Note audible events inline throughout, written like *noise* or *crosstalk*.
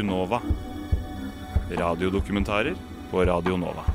Doku-Nova. Radiodokumentarer på Radio Nova.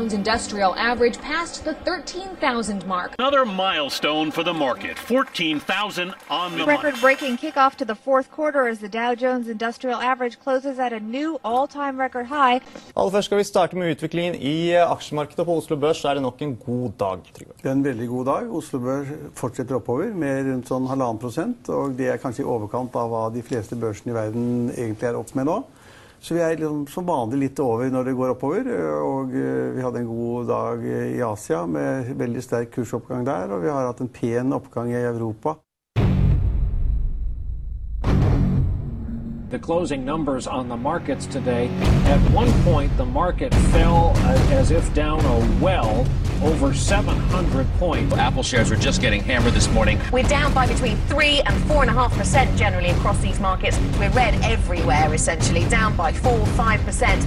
Jones Industrial average passed the 13,000 mark. Another milestone for the market 14,000 on the Record-breaking kickoff to the fourth quarter as the Dow Jones Industrial Average closes at a new all time record high. Aller først skal vi starte med utviklingen i aksjemarkedet. På Oslo Børs er det nok en god dag. Trygve. Det er en veldig god dag. Oslo Børs fortsetter oppover med rundt sånn halvannen prosent. Og det er kanskje i overkant av hva de fleste børsene i verden egentlig er opp med nå. Så vi er liksom som vanlig litt over når det går oppover. Og eh, vi hadde en god dag i Asia med veldig sterk kursoppgang der. Og vi har hatt en pen oppgang i Europa. The closing numbers on the markets today. At one point, the market fell uh, as if down a well over 700 points. Apple shares were just getting hammered this morning. We're down by between 3 and 4.5% generally across these markets. We're red everywhere, essentially, down by 4 5%.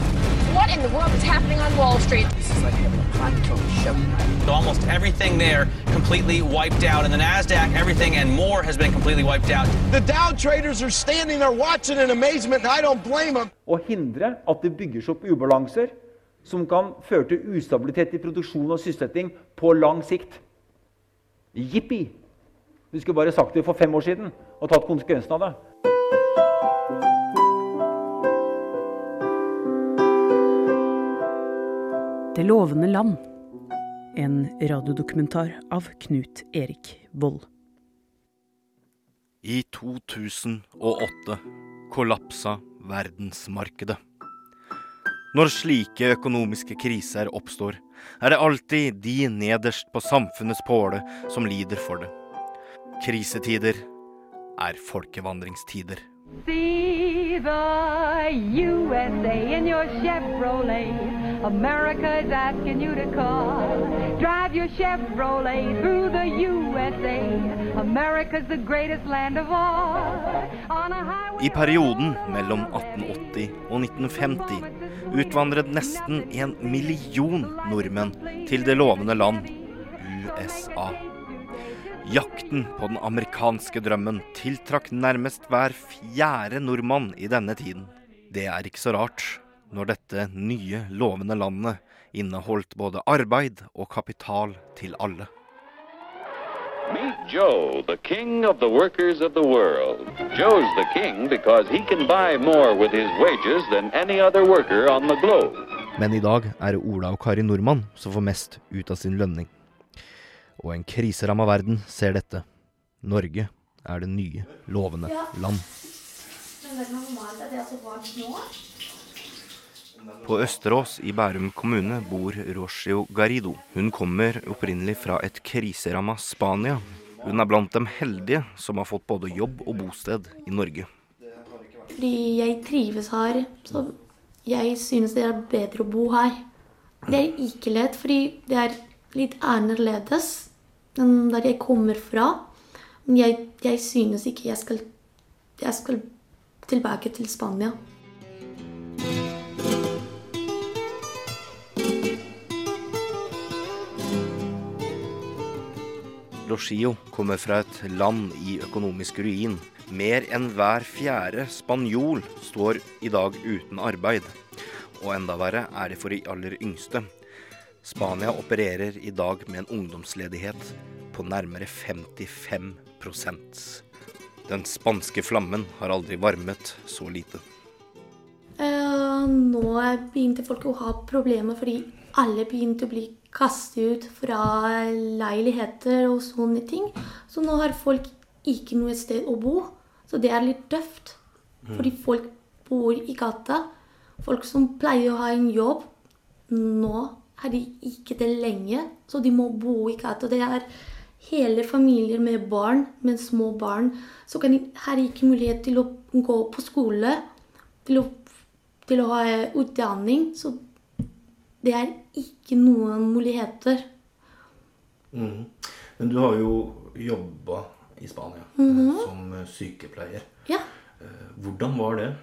What in the world is happening on Wall Street? Almost everything there completely wiped out. And the NASDAQ, everything and more has been completely wiped out. The Dow traders are standing there watching in amazement, and I don't blame them. Å hindre at det bygges opp ubalanser som kan føre til ustabilitet i produksjon og sysselsetting på lang sikt. Jippi! Du skulle bare sagt det for fem år siden og tatt konsekvensen av det. Det lovende land. En radiodokumentar av Knut Erik Vold. I 2008 kollapsa verdensmarkedet. Når slike økonomiske kriser oppstår, er det alltid de nederst på samfunnets påle som lider for det. Krisetider er folkevandringstider. See the USA in your Chevrolet. America is asking you to call. Drive your Chevrolet through the USA. America's the greatest land of all. I perioden mellom 1880 og 1950 utvandret nesten en million nordmenn til det lovende land USA. Jakten på den amerikanske drømmen tiltrakk nærmest hver fjerde nordmann i denne tiden. Det er ikke så rart, når dette nye, lovende landet inneholdt både arbeid og kapital til alle. Meet Joe, the king of the workers of the world. Joe's the king because he can buy more with his wages than any other worker on the globe. Men i dag er det Ola og Kari Nordmann som får mest ut av sin lønning. Og en kriseramma verden ser dette. Norge er det nye, lovende land. Ja. Men det er normalt at det er så varmt nå. På Østerås i Bærum kommune bor Rocio Garrido. Hun kommer opprinnelig fra et kriseramma Spania. Hun er blant dem heldige som har fått både jobb og bosted i Norge. Fordi jeg trives her, så jeg synes det er bedre å bo her. Det er ikke lett, fordi det er litt annerledes enn der jeg kommer fra. Men jeg, jeg synes ikke jeg skal, jeg skal tilbake til Spania. Rocio kommer fra et land i økonomisk ruin. Mer enn hver fjerde spanjol står i dag uten arbeid. Og enda verre er det for de aller yngste. Spania opererer i dag med en ungdomsledighet på nærmere 55% Den spanske flammen har aldri varmet så lite. Uh, nå begynte folk å ha problemer fordi alle begynte å bli kastet ut fra leiligheter og sånne ting. Så nå har folk ikke noe sted å bo. Så det er litt tøft. Fordi folk bor i gata. Folk som pleier å ha en jobb, nå har de ikke det lenge. Så de må bo i gata. Det er hele familier med barn, med små barn. Så kan de, har de ikke mulighet til å gå på skole, til å, til å ha utdanning. Så det er ikke noen muligheter. Mm. Men du har jo jobba i Spania mm -hmm. som sykepleier. Ja. Eh, Hvordan var det?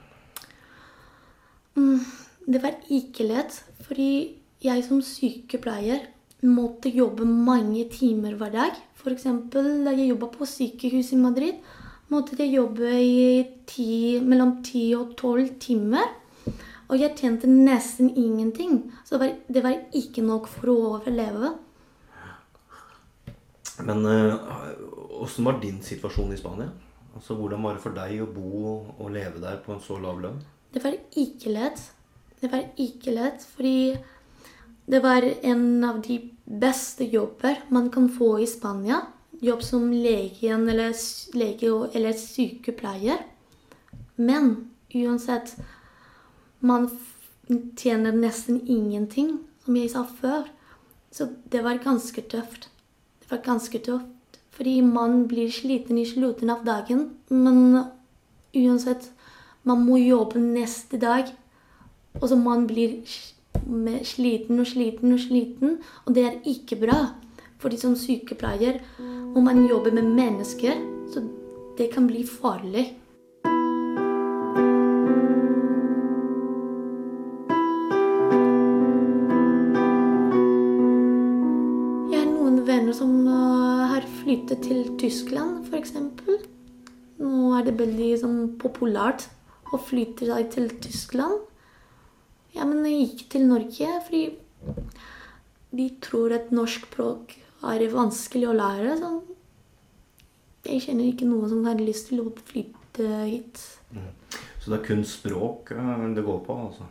Mm, det var ikke lett, fordi jeg som sykepleier måtte jobbe mange timer hver dag. F.eks. da jeg jobba på sykehus i Madrid, måtte jeg jobbe i ti, mellom 10 og 12 timer. Og jeg tjente nesten ingenting. Så det var, det var ikke nok for å overleve. Men åssen var din situasjon i Spania? Altså, Hvordan var det for deg å bo og leve der på en så lav lønn? Det var ikke lett. Det var ikke lett, fordi det var en av de beste jobber man kan få i Spania. Jobb som legen eller, lege eller sykepleier. Men uansett Man tjener nesten ingenting, som jeg sa før. Så det var ganske tøft. Det var ganske tøft. Fordi man blir sliten i slutten av dagen. Men uansett, man må jobbe neste dag. Og så man blir sliten og sliten og sliten. Og det er ikke bra. Fordi som sykepleier må man jobbe med mennesker. Så det kan bli farlig. Tyskland, f.eks. Nå er det veldig sånn, populært å flytte seg til Tyskland. Ja, men jeg gikk til Norge, fordi de tror at norsk språk er vanskelig å lære. Så jeg kjenner ikke noen som har lyst til å flytte hit. Mm. Så det er kun språk det går på? altså?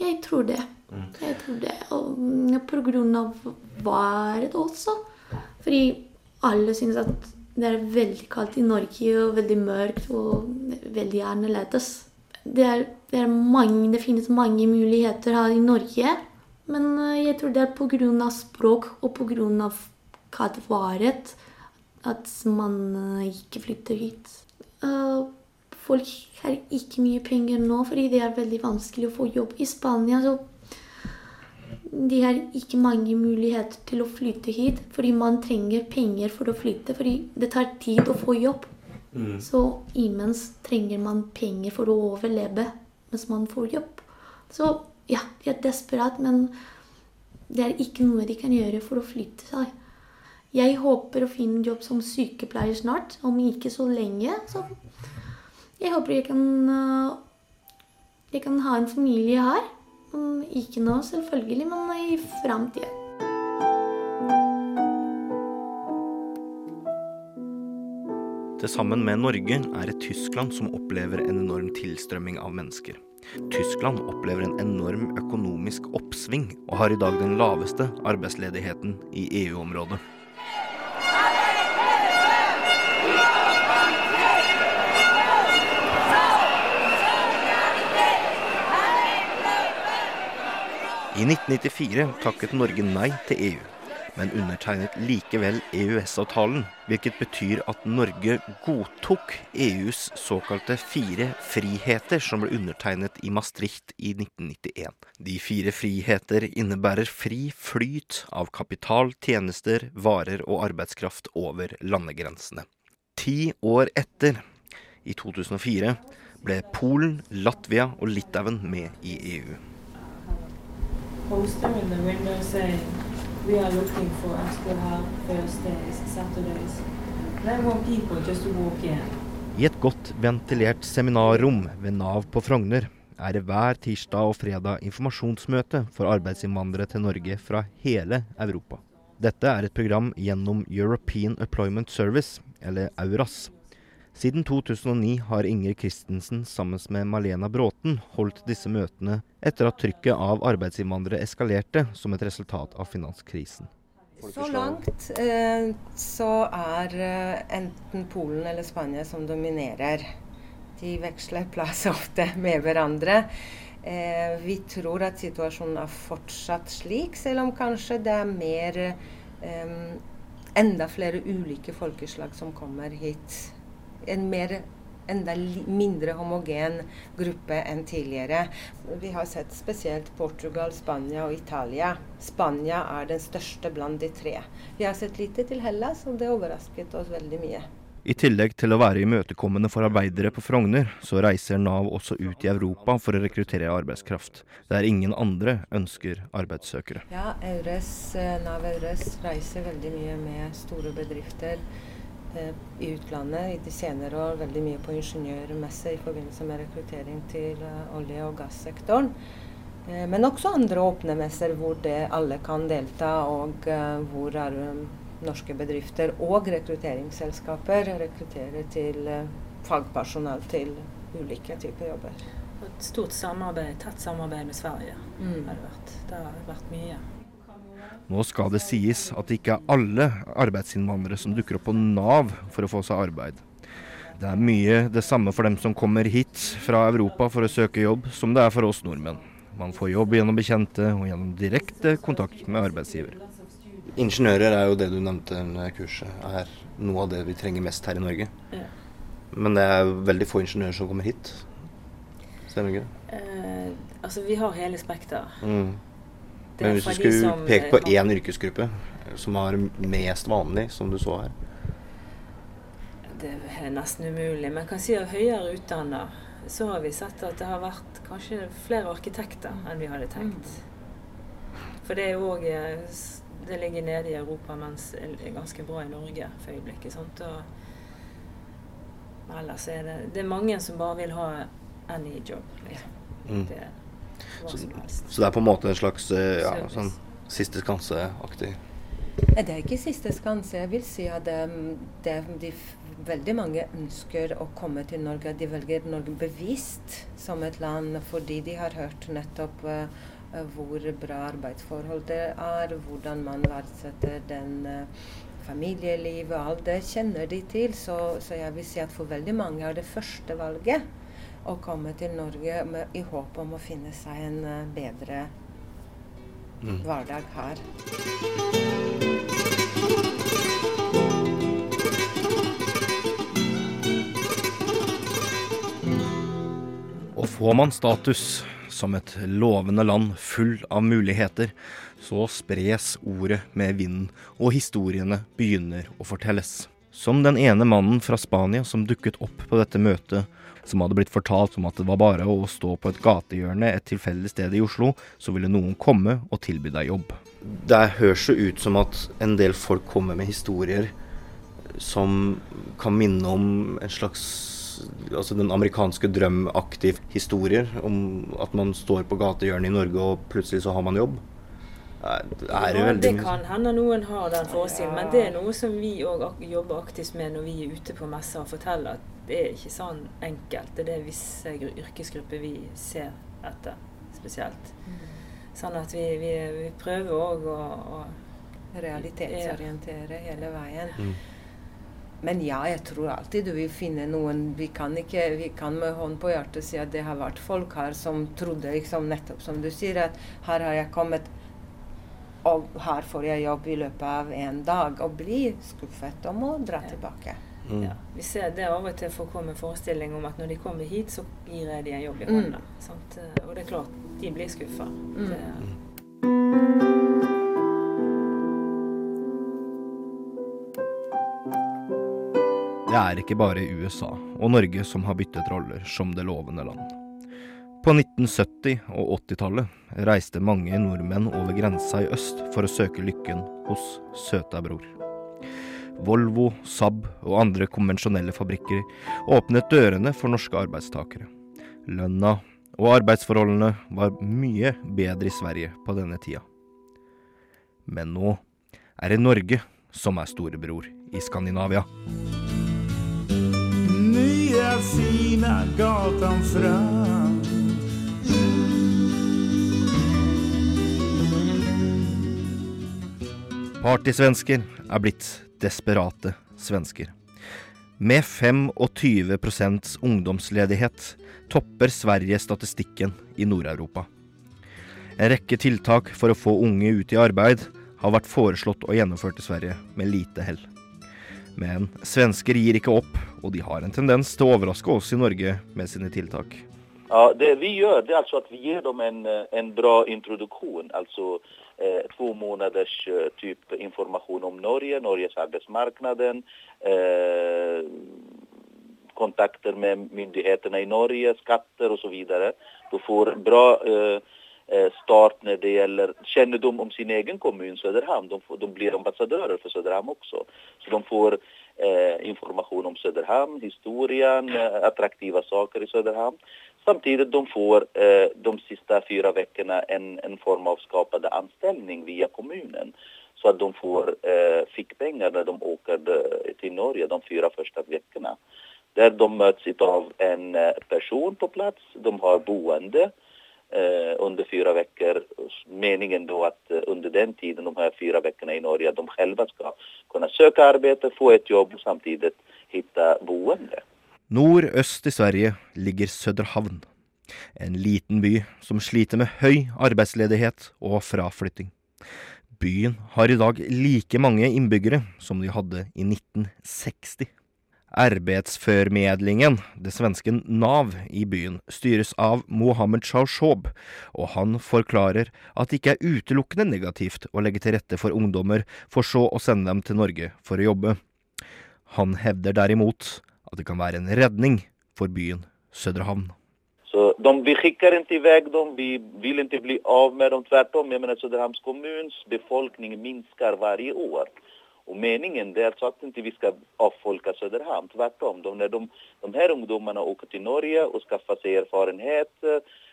Jeg tror det. Mm. Jeg tror det. Og på grunn av været også. Fordi alle syns at det er veldig kaldt i Norge og veldig mørkt og veldig annerledes. Det, er, det, er mange, det finnes mange muligheter her i Norge. Men jeg tror det er pga. språk og pga. varet at man ikke flytter hit. Folk har ikke mye penger nå fordi det er veldig vanskelig å få jobb i Spania. så de har ikke mange muligheter til å flytte hit, fordi man trenger penger for å flytte. Fordi det tar tid å få jobb. Mm. Så imens trenger man penger for å overleve mens man får jobb. Så ja, de er desperat, men det er ikke noe de kan gjøre for å flytte seg. Jeg håper å finne jobb som sykepleier snart, om ikke så lenge. Så jeg håper jeg kan, jeg kan ha en familie her. Ikke nå, selvfølgelig, men i framtida. Til sammen med Norge er det Tyskland som opplever en enorm tilstrømming av mennesker. Tyskland opplever en enorm økonomisk oppsving, og har i dag den laveste arbeidsledigheten i EU-området. I 1994 takket Norge nei til EU, men undertegnet likevel EØS-avtalen, hvilket betyr at Norge godtok EUs såkalte fire friheter som ble undertegnet i Maastricht i 1991. De fire friheter innebærer fri flyt av kapital, tjenester, varer og arbeidskraft over landegrensene. Ti år etter, i 2004, ble Polen, Latvia og Litauen med i EU. Poster in the window saying, we are looking for us to Thursdays, Saturdays. And I people just to walk in. I et godt ventilert seminarrom ved Nav på Frogner er det hver tirsdag og fredag informasjonsmøte for arbeidsinnvandrere til Norge fra hele Europa. Dette er et program gjennom European Employment Service, eller EURAS. Siden 2009 har Inger Christensen sammen med Malena Bråten holdt disse møtene etter at trykket av arbeidsinnvandrere eskalerte som et resultat av finanskrisen. Så langt eh, så er eh, enten Polen eller Spania som dominerer. De veksler plass *laughs* ofte med hverandre. Eh, vi tror at situasjonen er fortsatt slik, selv om kanskje det er mer eh, Enda flere ulike folkeslag som kommer hit. En mer enda mindre homogen gruppe enn tidligere. Vi har sett spesielt Portugal, Spania og Italia. Spania er den største blant de tre. Vi har sett lite til Hellas, og det overrasket oss veldig mye. I tillegg til å være imøtekommende for arbeidere på Frogner, så reiser Nav også ut i Europa for å rekruttere arbeidskraft, der ingen andre ønsker arbeidssøkere. Ja, Eures, eh, Nav Eures reiser veldig mye med store bedrifter i utlandet i de senere år. Veldig mye på ingeniørmesse i forbindelse med rekruttering til eh, olje- og gassektoren. Eh, men også andre åpne messer hvor det alle kan delta, og eh, hvor norske bedrifter og rekrutteringsselskaper rekrutterer til eh, fagpersonell til ulike typer jobber. Et stort samarbeid, tett samarbeid med Sverige Mm. har det vært. Det har vært mye. Nå skal det sies at det ikke er alle arbeidsinnvandrere som dukker opp på Nav for å få seg arbeid. Det er mye det samme for dem som kommer hit fra Europa for å søke jobb, som det er for oss nordmenn. Man får jobb gjennom bekjente og gjennom direkte kontakt med arbeidsgiver. Ingeniører er jo det du nevnte under kurset, er noe av det vi trenger mest her i Norge. Ja. Men det er veldig få ingeniører som kommer hit. Stemmer ikke det? Eh, altså, vi har hele spekteret. Mm. Men hvis du skulle peke på eh, én yrkesgruppe som var mest vanlig, som du så her Det er nesten umulig. Men jeg kan si at høyere utdanna så har vi sett at det har vært kanskje flere arkitekter enn vi hadde tenkt. For det er òg Det ligger nede i Europa, mens det er ganske bra i Norge for øyeblikket. Sant? Og, ellers er det Det er mange som bare vil ha any job. Liksom. Mm. Det Så, så det er på en måte en slags eh, ja, sånn siste skanse-aktig Nei, Det er ikke siste skanse. Jeg vil si at det, det, de, veldig mange ønsker å komme til Norge. De velger Norge bevisst som et land fordi de har hørt nettopp eh, eh, hvor bra arbeidsforhold det er, hvordan man verdsetter den uh, familielivet og alt det kjenner de til. Så, så jeg vil si at for veldig mange er det første valget å komme til Norge med, i håp om å finne seg en eh, bedre Mm. hverdag her. Og får man status som et lovende land full av muligheter, så spres ordet med vinden, og historiene begynner å fortelles. Som den ene mannen fra Spania som dukket opp på dette møtet, som hadde blitt fortalt om at det var bare å stå på et gatehjørne et tilfeldig sted i Oslo, så ville noen komme og tilby deg jobb. Det høres jo ut som at en del folk kommer med historier som kan minne om en slags Altså den amerikanske drømmaktige historier om at man står på gatehjørnet i Norge og plutselig så har man jobb. Det Ja, det kan hende noen har den forestillingen, men det er noe som vi òg jobber aktivt med når vi er ute på messer og forteller at det er ikke sånn enkelt. Det er det visse yrkesgrupper vi ser etter spesielt. Sånn at vi, vi, vi prøver òg å, å realitetsorientere hele veien. Mm. Men ja, jeg tror alltid du vil finne noen Vi kan ikke, vi kan med hånd på hjertet si at det har vært folk her som trodde, liksom nettopp som du sier, at her har jeg kommet og her får jeg jobb i løpet av en dag, og blir skuffet og må dra tilbake. Mm. Ja, vi ser det av og til å komme med en forestilling om at når de kommer hit, så gir jeg de en jobb i Mm. hånda. Mm. Og det er klart, de blir skuffa. Mm. Det- Det er ikke bare USA og Norge som har byttet roller som det lovende land. På 1970- og 80-tallet reiste mange nordmenn over grensa i øst for å søke lykken hos søta bror. Volvo, Saab og andre konvensjonelle fabrikker åpnet dørene for norske arbeidstakere. Lønna og arbeidsforholdene var mye bedre i Sverige på denne tida. Men nå er det Norge som er storebror i Skandinavia. Nye, fine gatan fram Partysvensker er blitt desperate svensker. Med 25% ungdomsledighet topper Sverige statistikken i Nord-Europa. En rekke tiltak for å få unge ut i arbeid har vært foreslått og gjennomført i Sverige, med lite hell. Men svensker gir ikke opp, og de har en tendens til å overraske oss i Norge med sine tiltak. Ja, det vi gjør, det er altså at vi gir dem en, eh, en bra introduksjon. alltså eh, två månaders eh, typ information om Norge, Norges arbetsmarknaden, eh, kontakter med myndigheterna i Norge, skatter vidare. Du får bra start när det gäller kännedom om sin egen kommun Söderhamn. De, får, de blir ambassadörer för Söderhamn också. Så de får information om Söderhamn, historien, eh, attraktiva saker i Söderhamn. Samtidigt de får eh, de sista fyra veckorna en, en form av skapande anställning via kommunen. Så att de får eh, fickpengar när de åker til till Norge de fyra första veckorna. Där de möts av en eh, person på plats, de har boende eh, under fyra veckor. Meningen då att eh, under den tiden, de här fyra veckorna i Norge, de själva ska kunna söka arbete, få ett jobb och samtidigt hitta boende. Nordøst i Sverige ligger Søderhavn. En liten by som sliter med høy arbeidsledighet og fraflytting. Byen har i dag like mange innbyggere som de hadde i 1960. Arbeidsformedlingen, det svenske Nav i byen, styres av Mohammed Shawshob, og han forklarer at det ikke er utelukkende negativt å legge til rette for ungdommer, for så å sende dem til Norge for å jobbe. Han hevder derimot at det kan være en redning for byen Söderhamn. Så de, vi skikker ikke i vei dem, vi vil ikke bli av med dem, tvärtom. Jeg mener Söderhamns kommuns befolkning minsker hvert år. Och meningen det är alltså att inte vi ska avfolka Söderhamn, tvärtom. De, när de, de här ungdomarna åker till Norge och skaffar sig erfarenhet,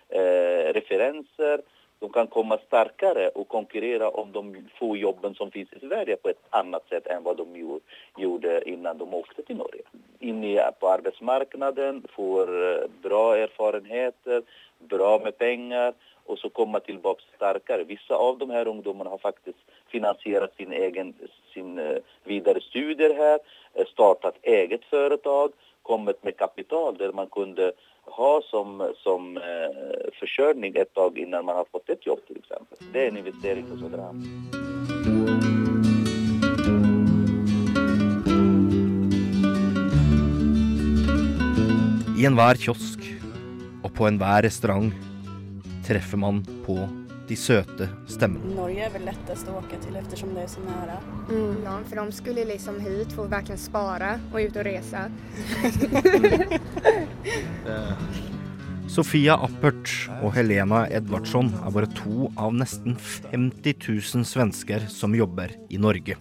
eh, referenser, de kan komma starkare och konkurrera om de få jobben som finns i Sverige på ett annat sätt än vad de gjorde innan de åkte till Norge. In på arbetsmarknaden, får eh, bra erfarenheter, bra med pengar och så komma tillbaka starkare. Vissa av de här ungdomarna har faktiskt finansierat sin egen sin eh, vidare studier här, startet startat eget företag, kommit med kapital där man kunde ha som, som eh, försörjning ett tag innan man har fått ett jobb till exempel. Det är en investering för Söderhamn. I enhver kiosk og på enhver restaurant treffer man på de søte stemmene. Norge er vel lettest å åke til eftersom det er så nære. Mm, ja, for de skulle liksom hit for å verkligen spare og ut og reise. *laughs* Sofia Appert og Helena Edvardsson er bare to av nesten 50 000 svensker som jobber i Norge.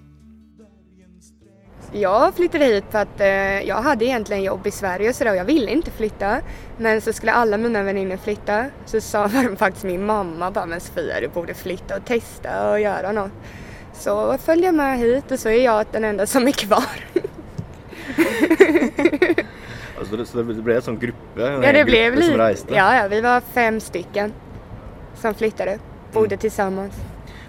Jag flyttade hit för att eh, jag hade egentligen jobb i Sverige och sådär och jag ville inte flytta. Men så skulle alla mina vänner flytta. Så sa *laughs* faktiskt min mamma bara men Sofia du borde flytta och testa och göra något. Så följde jag med hit och så är jag den enda som är kvar. *laughs* så, det, så det ble en sånn gruppe? En Ja, det blev gruppe som lite. reiste? Ja, ja, vi var fem stycken som flyttade. Bodde tillsammans.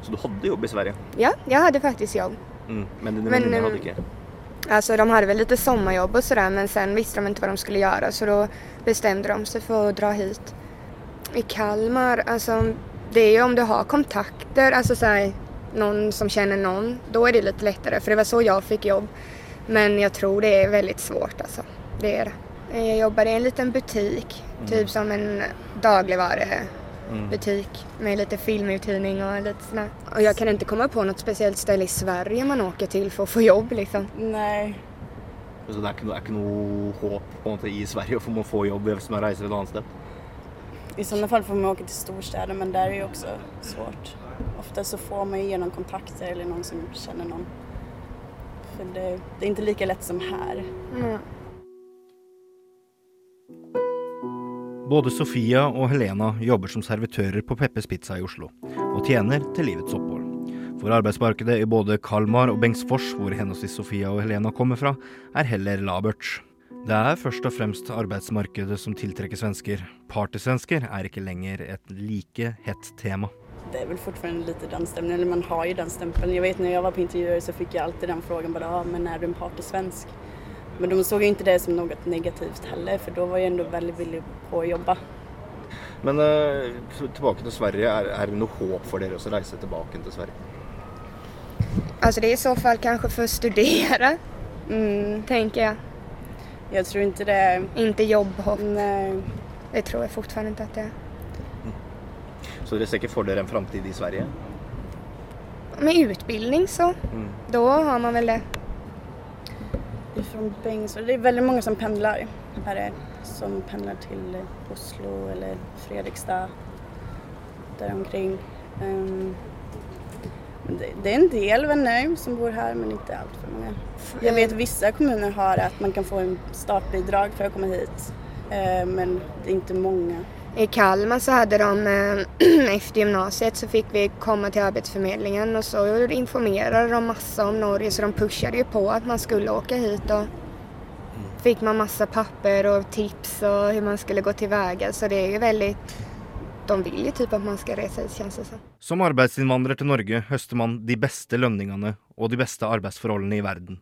Så du hadde jobb i Sverige? Ja, jag hade faktiskt jobb. Mm. Men dine venninner um, hadde ikke? Alltså de hade väl lite sommarjobb och sådär men sen visste de inte vad de skulle göra så då bestämde de sig för att dra hit. I Kalmar, alltså det är ju om du har kontakter, alltså såhär någon som känner någon, då är det lite lättare för det var så jag fick jobb. Men jag tror det är väldigt svårt alltså. Det är det. Jag jobbade i en liten butik, typ som en dagligvarubutik med lite filmuthyrning och lite sådär. Och jag kan inte komma på något speciellt ställe i Sverige man åker till för att få jobb liksom. Nej. Så det er ikke, noe- er ikke noe håp på en måte, i Sverige for å få jobb hvis man reiser et annet sted? I sådana fall får man åka till storstäder men där är det også också svårt. Ofta så får man ju genom kontakter eller någon som känner någon. För det, det är inte lika lätt som här. Mm. Både Sofia og Helena jobber som servitører på Peppes Pizza i Oslo, og tjener til livets opphold. For arbeidsmarkedet i både Kalmar og Bengtsfors, hvor henholdsvis Sofia og Helena kommer fra, er heller labert. Det er først og fremst arbeidsmarkedet som tiltrekker svensker. Partysvensker er ikke lenger et like hett tema. Det er vel fortsatt litt den stemningen, eller man har jo den stempelen. Jeg vet når jeg var på intervjuer så fikk jeg alltid den frågan bare, ah, men er du en partysvensk? Men de såg ju inte det som något negativt heller för då var jag ändå väldigt villig på att jobba. Men uh, tilbake til Sverige, er, er det noe håp for dere å reise tilbake til Sverige? Alltså det är i så fall kanske för att studera, mm, tänker jag. Jag tror inte det... Inte jobbhopp. Nej. Det tror jeg fortfarande ikke at det er. Så dere ser ikke for dere en framtid i Sverige? Med utbildning så, Mm. da har man vel det. Från Bengtsfors. Det är väldigt många som pendlar. Är det, som pendlar till Oslo eller Fredrikstad. Däromkring. Um, det, det är en del vänner som bor här men inte allt för många. Jag vet vissa kommuner har att man kan få en startbidrag för att komma hit. Eh, men det är inte många. I Kalmar så hade de eh, *clears throat* efter gymnasiet så fick vi komma till Arbetsförmedlingen och så informerade de massa om Norge så de pushade ju på att man skulle åka hit och fick man massa papper och tips och hur man skulle gå tillväga så det är ju väldigt de vil jo typ at man skal reise, känns det som. Som arbeidsinnvandrer til Norge høster man de beste lønningene og de beste arbeidsforholdene i verden.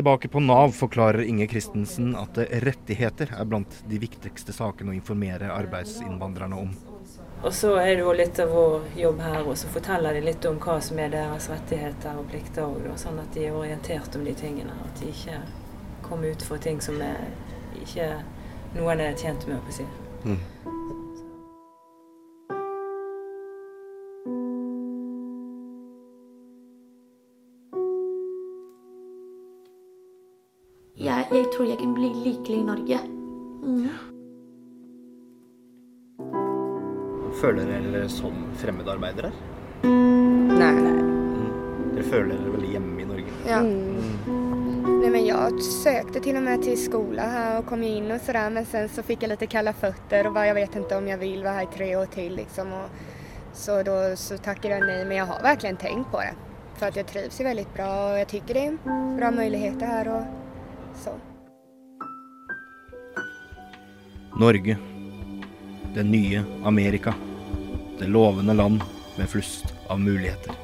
Tilbake på Nav forklarer Inge Christensen at rettigheter er blant de viktigste sakene å informere arbeidsinnvandrerne om. Og så er det jo litt av vår jobb her å fortelle dem litt om hva som er deres rettigheter og plikter òg, sånn at de er orientert om de tingene. At de ikke kommer ut for ting som er ikke noen er tjent med, på å si. Jeg, jeg tror jeg kan bli lykkelig i Norge. Mm. Føler dere dere som fremmedarbeidere? Nej. Dere føler dere veldig hjemme i Norge? Ja. Nej men jag sökte till och med till skola här och kom in och sådär men sen så fick jag lite kalla fötter och bara, jag vet inte om jag vill vara här i tre år till liksom. Och så då så tackade jag nej men jag har verkligen tänkt på det. För att jag trivs ju väldigt bra och jag tycker det är bra möjligheter här och så. Norge. Det nye Amerika. Det lovende land med flust av muligheter.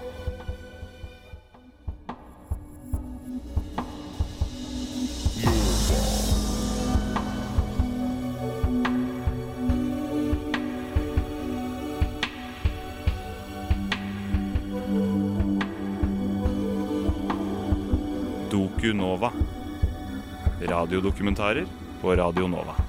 Doku Nova. Radiodokumentarer på Radio Nova.